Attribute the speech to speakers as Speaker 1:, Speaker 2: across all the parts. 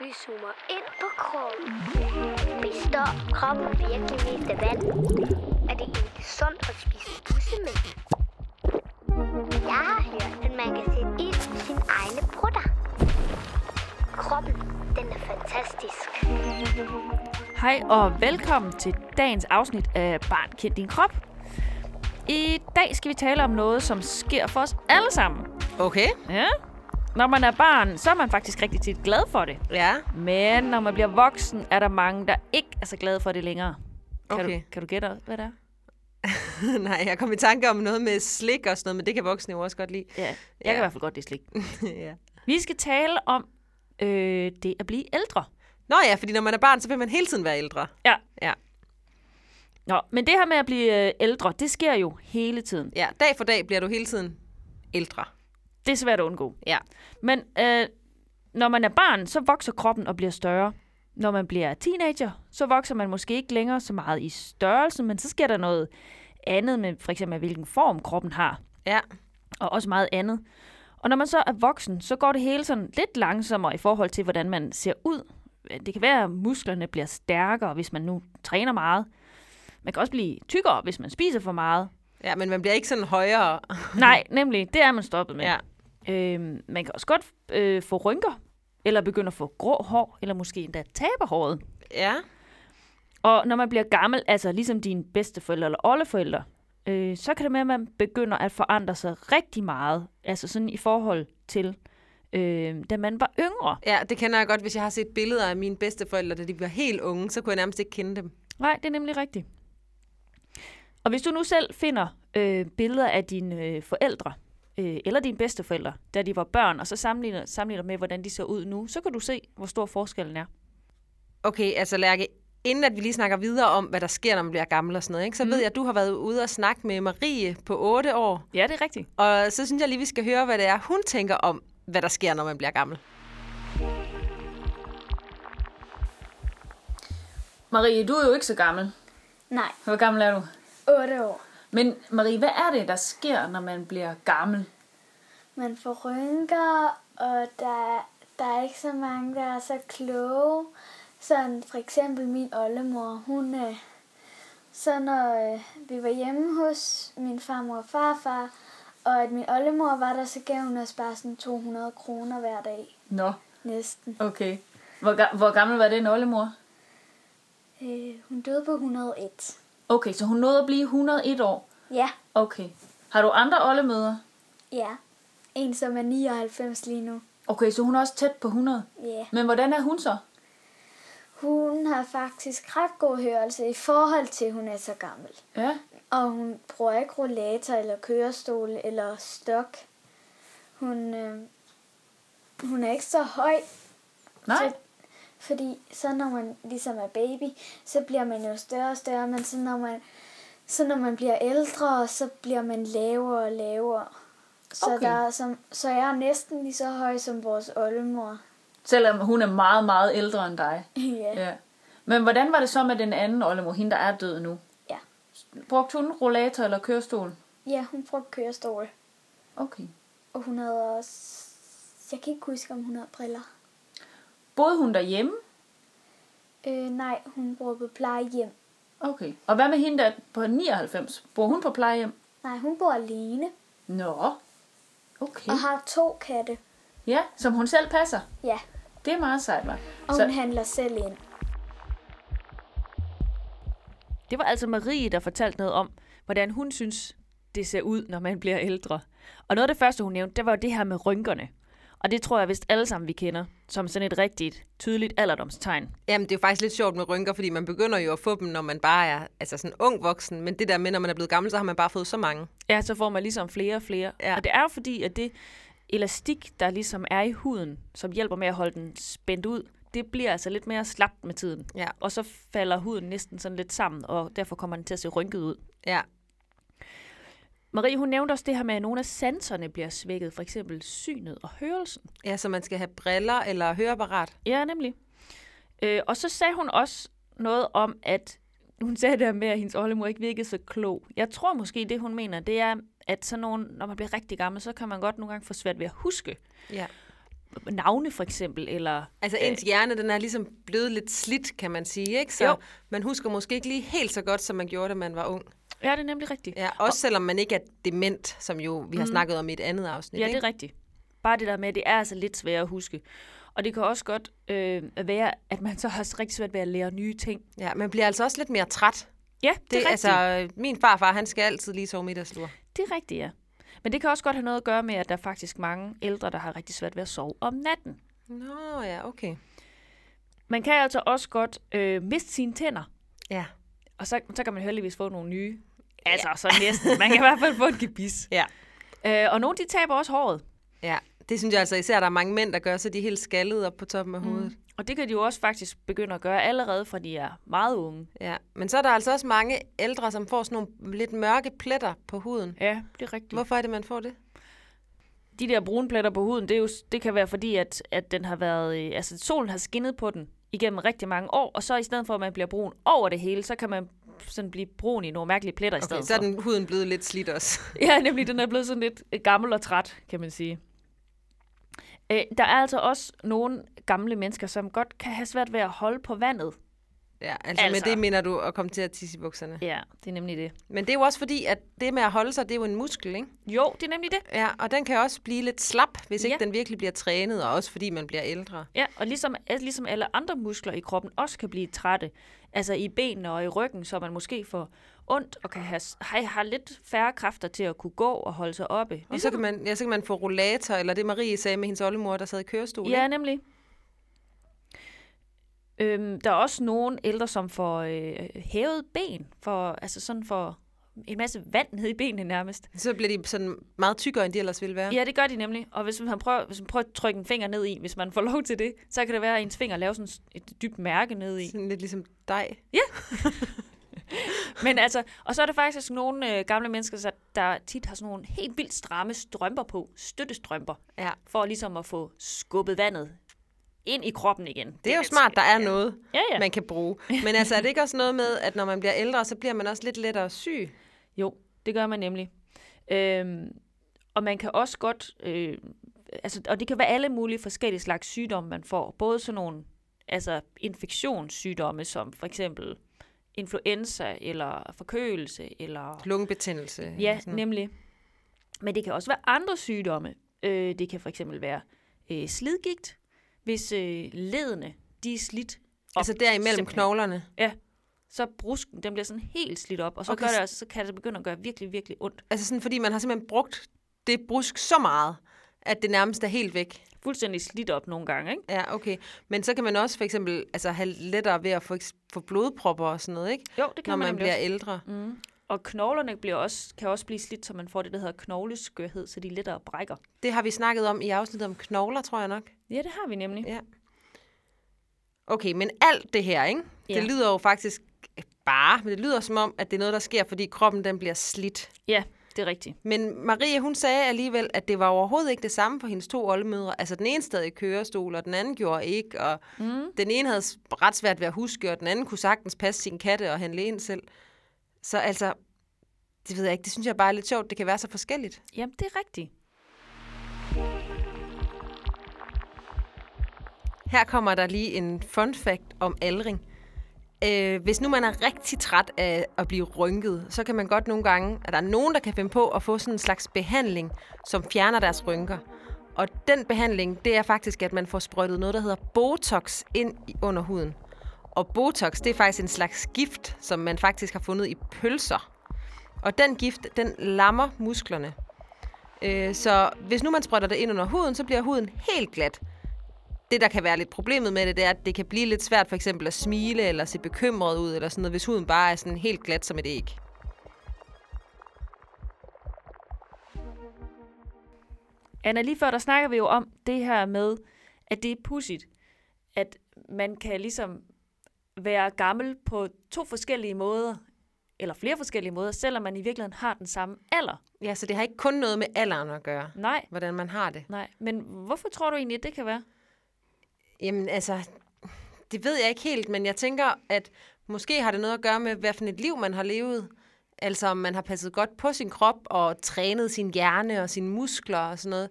Speaker 1: Vi zoomer ind på kroppen. Består kroppen virkelig mest af vand? Er det egentlig sundt at spise bussemænd? Jeg har hørt, at man kan sætte ild i sine egne brutter. Kroppen, den er fantastisk.
Speaker 2: Hej og velkommen til dagens afsnit af Barn Kend Din Krop. I dag skal vi tale om noget, som sker for os alle sammen.
Speaker 3: Okay.
Speaker 2: Ja? Når man er barn, så er man faktisk rigtig tit glad for det.
Speaker 3: Ja.
Speaker 2: Men når man bliver voksen, er der mange, der ikke er så glade for det længere. Kan,
Speaker 3: Okay.
Speaker 2: du, kan du gætte, hvad det er?
Speaker 3: Nej, jeg kom i tanke om noget med slik og sådan noget, men det kan voksne jo også godt lide.
Speaker 2: Ja, jeg
Speaker 3: Ja.
Speaker 2: kan i hvert fald godt lide slik.
Speaker 3: ja.
Speaker 2: Vi skal tale om øh, det at blive ældre.
Speaker 3: Nå ja, fordi når man er barn, så vil man hele tiden være ældre.
Speaker 2: Ja.
Speaker 3: Ja.
Speaker 2: Nå, men det her med at blive øh, ældre, det sker jo hele tiden.
Speaker 3: Ja, dag for dag bliver du hele tiden ældre.
Speaker 2: Det er svært at undgå.
Speaker 3: Ja.
Speaker 2: Men øh, når man er barn, så vokser kroppen og bliver større. Når man bliver teenager, så vokser man måske ikke længere så meget i størrelse, men så sker der noget andet med for eksempel, hvilken form kroppen har,
Speaker 3: Ja.
Speaker 2: og også meget andet. Og når man så er voksen, så går det hele sådan lidt langsommere i forhold til, hvordan man ser ud. Det kan være, at musklerne bliver stærkere, hvis man nu træner meget. Man kan også blive tykkere, hvis man spiser for meget.
Speaker 3: Ja, men man bliver ikke sådan højere.
Speaker 2: Nej, nemlig, det er man stoppet med.
Speaker 3: Ja.
Speaker 2: Øhm, man kan også godt øh, få rynker, eller begynde at få grå hår, eller måske endda tabe håret.
Speaker 3: Ja.
Speaker 2: Og når man bliver gammel, altså ligesom dine bedsteforældre eller oldeforældre, øh, så kan det med, at man begynder at forandre sig rigtig meget. Altså sådan i forhold til, øh, da man var yngre.
Speaker 3: Ja, det kender jeg godt. Hvis jeg har set billeder af mine bedsteforældre, da de var helt unge, så kunne jeg nærmest ikke kende dem.
Speaker 2: Nej, det er nemlig rigtigt. Og hvis du nu selv finder øh, billeder af dine øh, forældre, øh, eller dine bedsteforældre, da de var børn, og så sammenligner, sammenligner med, hvordan de ser ud nu, så kan du se, hvor stor forskellen er.
Speaker 3: Okay, altså Lærke, inden at vi lige snakker videre om, hvad der sker, når man bliver gammel og sådan noget, ikke, så mm. ved jeg, at du har været ude og snakke med Marie på 8 år.
Speaker 2: Ja, det er rigtigt.
Speaker 3: Og så synes jeg lige, vi skal høre, hvad det er, hun tænker om, hvad der sker, når man bliver gammel.
Speaker 2: Marie, du er jo ikke så gammel.
Speaker 4: Nej,
Speaker 2: Hvor gammel er du?
Speaker 4: 8 år.
Speaker 2: Men Marie, hvad er det, der sker, når man bliver gammel?
Speaker 4: Man får rynker, og der, der er ikke så mange, der er så kloge. Sådan for eksempel min oldemor, hun... Øh, så når øh, vi var hjemme hos min farmor og farfar, og at min oldemor var der, så gav hun os bare sådan 200 kroner hver dag.
Speaker 2: Nå,
Speaker 4: Næsten.
Speaker 2: okay. Hvor, ga- hvor gammel var den oldemor?
Speaker 4: Øh, hun døde på 101.
Speaker 2: Okay, så hun nåede at blive 101 år.
Speaker 4: Ja,
Speaker 2: Okay. Har du andre oldemøder?
Speaker 4: ja. En, som er 99 lige nu.
Speaker 2: Okay, så hun er også tæt på 100.
Speaker 4: Ja.
Speaker 2: Men hvordan er hun så?
Speaker 4: Hun har faktisk ret god hørelse i forhold til, at hun er så gammel.
Speaker 2: Ja.
Speaker 4: Og hun bruger ikke rollator eller kørestol eller stok. Hun, øh, hun er ikke så høj.
Speaker 2: Nej.
Speaker 4: Så, fordi så når man ligesom er baby, så bliver man jo større og større. Men så når man, så når man bliver ældre, så bliver man lavere og lavere. Så,
Speaker 2: Okay.
Speaker 4: der er som, så jeg er næsten lige så høj som vores oldemor.
Speaker 2: Selvom hun er meget, meget ældre end dig.
Speaker 4: ja.
Speaker 2: Ja. Men hvordan var det så med den anden oldemor, hende der er død nu?
Speaker 4: Ja.
Speaker 2: Brugte hun rollator eller kørestol?
Speaker 4: ja, hun brugte kørestol.
Speaker 2: Okay.
Speaker 4: Og hun havde også... Jeg kan ikke huske, om hun havde briller.
Speaker 2: Boede hun derhjemme?
Speaker 4: Øh, nej, hun bor på plejehjem.
Speaker 2: Okay. Og hvad med hende der på 99? Bor hun på plejehjem?
Speaker 4: Nej, hun bor alene
Speaker 2: Nå. Okay.
Speaker 4: og har to katte.
Speaker 2: Ja, som hun selv passer.
Speaker 4: Ja,
Speaker 2: Det er meget sejt, hva'?
Speaker 4: og
Speaker 2: Så-
Speaker 4: hun handler selv ind.
Speaker 2: Det var altså Marie, der fortalte noget om, hvordan hun synes, det ser ud, når man bliver ældre. Og noget af det første, hun nævnte, det var det her med rynkerne. Og det tror jeg vist alle sammen, vi kender, som sådan et rigtigt, tydeligt alderdomstegn.
Speaker 3: Jamen, det er jo faktisk lidt sjovt med rynker, fordi man begynder jo at få dem, når man bare er altså sådan ung voksen. Men det der med, når man er blevet gammel, så har man bare fået så mange.
Speaker 2: Ja, så får man ligesom flere og flere.
Speaker 3: Ja.
Speaker 2: Og det er jo fordi, at det elastik, der ligesom er i huden, som hjælper med at holde den spændt ud, det bliver altså lidt mere slapt med tiden.
Speaker 3: Ja.
Speaker 2: Og så falder huden næsten sådan lidt sammen, og derfor kommer den til at se rynket ud.
Speaker 3: Ja.
Speaker 2: Marie, hun nævnte også det her med, at nogle af sanserne bliver svækket, for eksempel synet og hørelsen.
Speaker 3: Ja, så man skal have briller eller høreapparat.
Speaker 2: Ja, nemlig. Øh, og så sagde hun også noget om, at hun sagde det her med, at hendes oldemor ikke virkede så klog. Jeg tror måske, det hun mener, det er, at sådan nogle, når man bliver rigtig gammel, så kan man godt nogle gange få svært ved at huske.
Speaker 3: Ja.
Speaker 2: navne for eksempel, eller...
Speaker 3: Altså ens hjerne, den er ligesom blevet lidt slidt, kan man sige, ikke? Så
Speaker 2: Jo.
Speaker 3: man husker måske ikke lige helt så godt, som man gjorde, da man var ung.
Speaker 2: Ja, det er nemlig rigtigt.
Speaker 3: Ja, også selvom man ikke er dement, som jo vi har snakket om i et andet afsnit,
Speaker 2: Ja, det
Speaker 3: ikke?
Speaker 2: er rigtigt. Bare det der med, at det er altså lidt svært at huske. Og det kan også godt øh, være, at man så har rigtig svært ved at lære nye ting.
Speaker 3: Ja, man bliver altså også lidt mere træt.
Speaker 2: Ja, det,
Speaker 3: Det,
Speaker 2: er rigtigt.
Speaker 3: altså, min farfar, han skal altid lige sove middagslur.
Speaker 2: Det er rigtigt, ja. Men det kan også godt have noget at gøre med, at der er faktisk mange ældre, der har rigtig svært ved at sove om natten.
Speaker 3: Nå, ja, okay.
Speaker 2: Man kan altså også godt øh, miste sine tænder,
Speaker 3: Ja.
Speaker 2: og så, så kan man heldigvis få nogle nye. Altså, så næsten. Man kan i hvert fald få et gebis.
Speaker 3: Ja.
Speaker 2: Øh, og nogle, de taber også håret.
Speaker 3: Ja, det synes jeg altså især, der er mange mænd, der gør, så de er helt skaldede op på toppen af hovedet.
Speaker 2: Og det kan de jo også faktisk begynde at gøre allerede fra de er meget unge.
Speaker 3: Ja, men så er der altså også mange ældre, som får sådan nogle lidt mørke pletter på huden.
Speaker 2: Ja, det er rigtigt.
Speaker 3: Hvorfor er det, man får det?
Speaker 2: de der brune pletter på huden, det, er jo, det kan være fordi, at, at den har været, øh, altså solen har skinnet på den igennem rigtig mange år, og så i stedet for, at man bliver brun over det hele, så kan man sådan blive brun i nogle mærkelige pletter i
Speaker 3: Okay,
Speaker 2: stedet
Speaker 3: så er den huden blevet lidt slidt også.
Speaker 2: Ja, nemlig, den er blevet sådan lidt øh, gammel og træt, kan man sige. Øh, der er altså også nogle gamle mennesker, som godt kan have svært ved at holde på vandet.
Speaker 3: Ja, altså, altså med det mener du at komme til at tisse i bukserne.
Speaker 2: Ja, det er nemlig det.
Speaker 3: Men det er jo også fordi, at det med at holde sig, det er jo en muskel, ikke?
Speaker 2: Jo, det er nemlig det.
Speaker 3: Ja, og den kan også blive lidt slap, hvis ikke
Speaker 2: Ja.
Speaker 3: den virkelig bliver trænet, og også fordi man bliver ældre.
Speaker 2: Ja, og ligesom, ligesom alle andre muskler i kroppen også kan blive trætte, altså i benene og i ryggen, så man måske får ondt og kan have, have, har lidt færre kræfter til at kunne gå og holde sig oppe.
Speaker 3: Og så kan, man, ja, så kan man få rollator, eller det Marie sagde med hendes oldemor, der sad i kørestol.
Speaker 2: Ja,
Speaker 3: ikke?
Speaker 2: nemlig. Øhm, der er også nogle ældre, som får øh, hævet ben, for, altså sådan for en masse vand ned i benene nærmest.
Speaker 3: Så bliver de sådan meget tykkere, end de ellers ville være.
Speaker 2: Ja, det gør de nemlig. Og hvis man prøver, hvis man prøver at trykke en finger ned i, hvis man får lov til det, så kan det være, at ens finger laver sådan et dybt mærke ned i.
Speaker 3: Sådan lidt ligesom dig.
Speaker 2: Men altså, og så er der faktisk nogle øh, gamle mennesker, så der tit har sådan nogle helt vildt stramme strømper på, støttestrømper,
Speaker 3: Ja.
Speaker 2: for ligesom at få skubbet vandet ind i kroppen igen.
Speaker 3: Det er jo smart, der er noget,
Speaker 2: Ja, ja.
Speaker 3: man kan bruge. Men altså, er det ikke også noget med, at når man bliver ældre, så bliver man også lidt lettere syg?
Speaker 2: Jo, det gør man nemlig. Øhm, og man kan også godt, øh, altså, og det kan være alle mulige forskellige slags sygdomme, man får. Både sådan nogle altså infektionssygdomme, som for eksempel influenza, eller forkølelse, eller...
Speaker 3: Lungebetændelse.
Speaker 2: Ja,
Speaker 3: sådan.
Speaker 2: nemlig. Men det kan også være andre sygdomme. Øh, det kan for eksempel være øh, slidgigt, hvis øh, ledene de er slidt. op,
Speaker 3: Altså der imellem
Speaker 2: simpelthen.
Speaker 3: knoglerne.
Speaker 2: Ja, så brusken den bliver sådan helt slidt op, og så,
Speaker 3: Okay,
Speaker 2: gør det, altså, så kan det begynde at gøre virkelig, virkelig ondt.
Speaker 3: Altså sådan, fordi man har simpelthen brugt det brusk så meget, at det nærmest er helt væk.
Speaker 2: Fuldstændig slidt op nogle gange, ikke?
Speaker 3: Ja, okay. Men så kan man også for eksempel altså, have lettere ved at få, få blodpropper og sådan noget, ikke?
Speaker 2: Jo, det kan
Speaker 3: Når
Speaker 2: man,
Speaker 3: man bliver
Speaker 2: også.
Speaker 3: ældre.
Speaker 2: Mm. Og knoglerne bliver også, kan også blive slidt, så man får det, der hedder knogleskørhed, så de lettere brækker.
Speaker 3: Det har vi snakket om i afsnittet om knogler, tror jeg nok.
Speaker 2: Ja, det har vi nemlig.
Speaker 3: Ja. Okay, men alt det her, ikke?
Speaker 2: Ja.
Speaker 3: Det lyder jo faktisk bare, men det lyder som om, at det er noget, der sker, fordi kroppen den bliver slidt.
Speaker 2: Ja, det er rigtigt.
Speaker 3: Men Marie, hun sagde alligevel, at det var overhovedet ikke det samme for hendes to oldemødre. Altså, den ene stod i kørestol, og den anden gjorde ikke. Og mm. den ene havde ret svært ved at huske, og den anden kunne sagtens passe sin katte og handle ind selv. Så altså, det ved jeg ikke, det synes jeg bare er lidt sjovt. Det kan være så forskelligt.
Speaker 2: Jamen, det er rigtigt.
Speaker 3: Her kommer der lige en fun fact om aldring. Øh, hvis nu man er rigtig træt af at blive rynket, så kan man godt nogle gange, at der er nogen, der kan finde på at få sådan en slags behandling, som fjerner deres rynker. Og den behandling, det er faktisk, at man får sprøjtet noget, der hedder Botox ind i- under huden. Og Botox, det er faktisk en slags gift, som man faktisk har fundet i pølser. Og den gift, den lammer musklerne. Øh, så hvis nu man sprøjter det ind under huden, så bliver huden helt glat det, der kan være lidt problemet med det, det er, at det kan blive lidt svært for eksempel at smile eller se bekymret ud, eller sådan noget, hvis huden bare er sådan helt glat som et æg.
Speaker 2: Anna, lige før der snakker vi jo om det her med, at det er pudsigt, at man kan ligesom være gammel på to forskellige måder, eller flere forskellige måder, selvom man i virkeligheden har den samme alder.
Speaker 3: Ja, så det har ikke kun noget med alderen at gøre,
Speaker 2: Nej,
Speaker 3: hvordan man har det.
Speaker 2: nej. Men hvorfor tror du egentlig, at det kan være?
Speaker 3: Jamen altså, det ved jeg ikke helt, men jeg tænker, at måske har det noget at gøre med, hvad for et liv man har levet. Altså om man har passet godt på sin krop og trænet sin hjerne og sine muskler og sådan noget.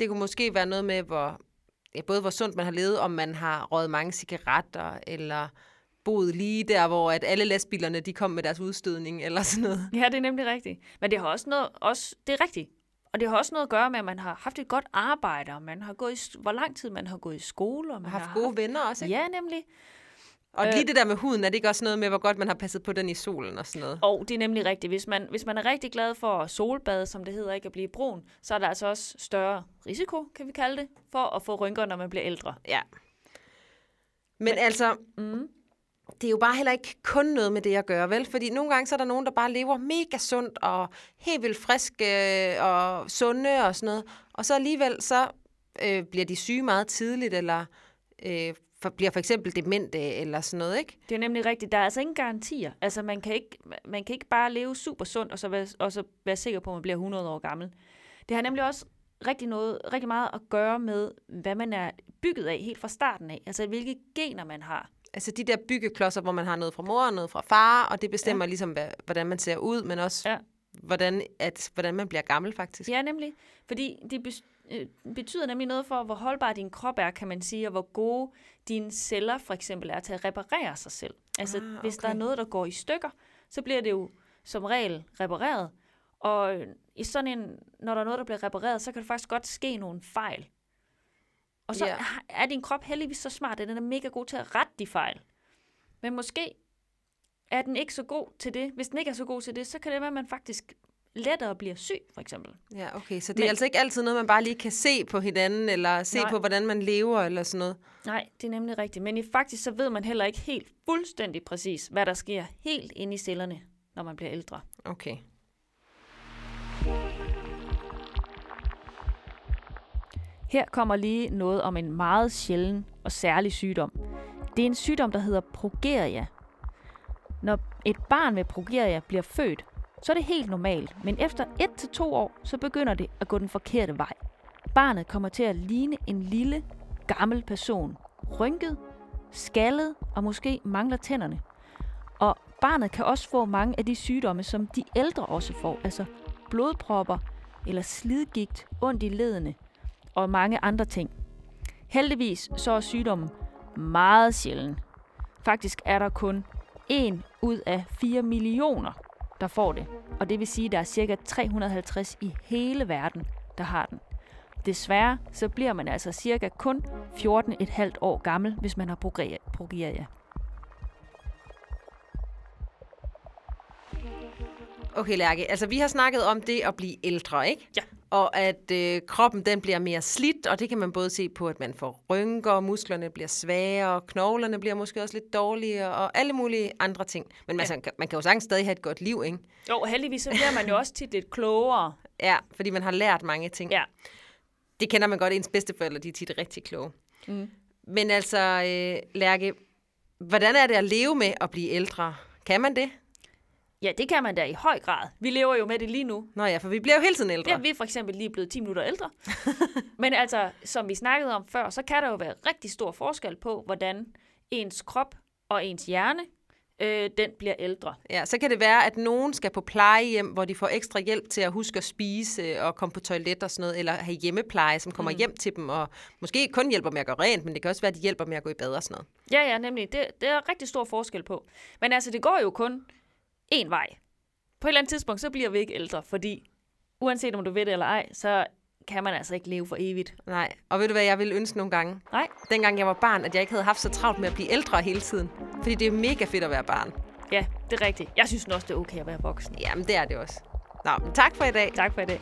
Speaker 3: Det kunne måske være noget med, hvor ja, både hvor sundt man har levet, om man har røget mange cigaretter, eller boet lige der, hvor at alle lastbilerne de kom med deres udstødning, eller sådan noget.
Speaker 2: Ja, det er nemlig rigtigt. Men det har også noget, også, det er rigtigt. Og det har også noget at gøre med, at man har haft et godt arbejde, og man har gået i, hvor lang tid man har gået i skole. Og man
Speaker 3: har haft gode venner også, ikke?
Speaker 2: Ja, nemlig.
Speaker 3: Og lige det der med huden, er det ikke også noget med, hvor godt man har passet på den i solen og sådan noget?
Speaker 2: Og det er nemlig rigtigt. Hvis man, hvis man er rigtig glad for solbad, som det hedder, ikke at blive brun, så er der altså også større risiko, kan vi kalde det, for at få rynker, når man bliver ældre.
Speaker 3: Ja. Men, Men altså, mm det er jo bare heller ikke kun noget med det at gøre, vel? Fordi nogle gange så er der nogen, der bare lever mega sundt og helt vildt friske øh, og sunde og sådan noget. Og så alligevel så øh, bliver de syge meget tidligt, eller øh, for, bliver for eksempel demente eller sådan noget, ikke?
Speaker 2: Det er nemlig rigtigt. Der er altså ingen garantier. Altså, man kan ikke, man kan ikke bare leve super sundt, og så være, og så være sikker på, at man bliver 100 år gammel. Det har nemlig også rigtig, noget, rigtig meget at gøre med, hvad man er bygget af helt fra starten af. Altså, hvilke gener man har.
Speaker 3: Altså de der byggeklodser, hvor man har noget fra mor og noget fra far, og det bestemmer ja. ligesom, hvad, hvordan man ser ud, men også ja. hvordan, at, hvordan man bliver gammel faktisk.
Speaker 2: Ja, nemlig. Fordi det øh, betyder nemlig noget for, hvor holdbar din krop er, kan man sige, og hvor gode dine celler for eksempel er til at reparere sig selv. Altså, ah, okay. hvis der er noget, der går i stykker, så bliver det jo som regel repareret. Og i sådan en, når der er noget, der bliver repareret, så kan det faktisk godt ske nogle fejl. Og så yeah. er din krop heldigvis så smart, at den er mega god til at rette de fejl. Men måske er den ikke så god til det. Hvis den ikke er så god til det, så kan det være, at man faktisk lettere bliver syg, for eksempel.
Speaker 3: Ja, okay. Så det Men, er altså ikke altid noget, man bare lige kan se på hinanden, eller se nej. på, hvordan man lever, eller sådan noget?
Speaker 2: Nej, det er nemlig rigtigt. Men i faktisk så ved man heller ikke helt fuldstændig præcis, hvad der sker helt inde i cellerne, når man bliver ældre.
Speaker 3: Okay.
Speaker 2: Her kommer lige noget om en meget sjælden og særlig sygdom. Det er en sygdom, der hedder progeria. Når et barn med progeria bliver født, så er det helt normalt, men efter 1-2 år, så begynder det at gå den forkerte vej. Barnet kommer til at ligne en lille, gammel person. Rynket, skaldet og måske mangler tænderne. Og barnet kan også få mange af de sygdomme, som de ældre også får, altså blodpropper eller slidgigt, ondt i ledene og mange andre ting. Heldigvis så er sygdommen meget sjælden. Faktisk er der kun 1 ud af 4 millioner, der får det. Og det vil sige, at der er ca. 350 i hele verden, der har den. Desværre så bliver man altså cirka kun 14,5 år gammel, hvis man har progeria.
Speaker 3: Okay, Lærke, altså vi har snakket om det at blive ældre, ikke?
Speaker 2: Ja.
Speaker 3: Og at øh, kroppen den bliver mere slidt, og det kan man både se på, at man får rynker, musklerne bliver svagere, knoglerne bliver måske også lidt dårligere, og alle mulige andre ting. Men ja. altså, man kan jo sagtens stadig have et godt liv, ikke?
Speaker 2: Jo, heldigvis så bliver man jo også tit lidt klogere.
Speaker 3: Ja, fordi man har lært mange ting.
Speaker 2: Ja.
Speaker 3: Det kender man godt, ens bedsteforældre, de er tit rigtig kloge. Mm. Men altså, øh, Lærke, hvordan er det at leve med at blive ældre? Kan man det?
Speaker 2: Ja, det kan man da i høj grad. Vi lever jo med det lige nu.
Speaker 3: Nå ja, for vi bliver jo hele tiden ældre.
Speaker 2: Ja, vi er for eksempel lige blevet 10 minutter ældre. Men altså, som vi snakkede om før, så kan der jo være rigtig stor forskel på, hvordan ens krop og ens hjerne øh, den bliver ældre.
Speaker 3: Ja, så kan det være, at nogen skal på plejehjem, hvor de får ekstra hjælp til at huske at spise og komme på toilet og sådan noget, eller have hjemmepleje, som kommer mm. hjem til dem, og måske kun hjælper med at gøre rent, men det kan også være, at de hjælper med at gå i bad og sådan noget.
Speaker 2: Ja, ja, nemlig. Det, det er rigtig stor forskel på. Men altså, det går jo kun en vej. På et eller andet tidspunkt, så bliver vi ikke ældre, fordi uanset om du ved det eller ej, så kan man altså ikke leve for evigt.
Speaker 3: Nej, og ved du hvad jeg ville ønske nogle gange?
Speaker 2: Nej.
Speaker 3: Dengang jeg var barn, at jeg ikke havde haft så travlt med at blive ældre hele tiden. Fordi det er mega fedt at være barn.
Speaker 2: Ja, det er rigtigt. Jeg synes også, det er okay at være voksen.
Speaker 3: Jamen, det er det også. Nå, men tak for i dag.
Speaker 2: Tak for i dag.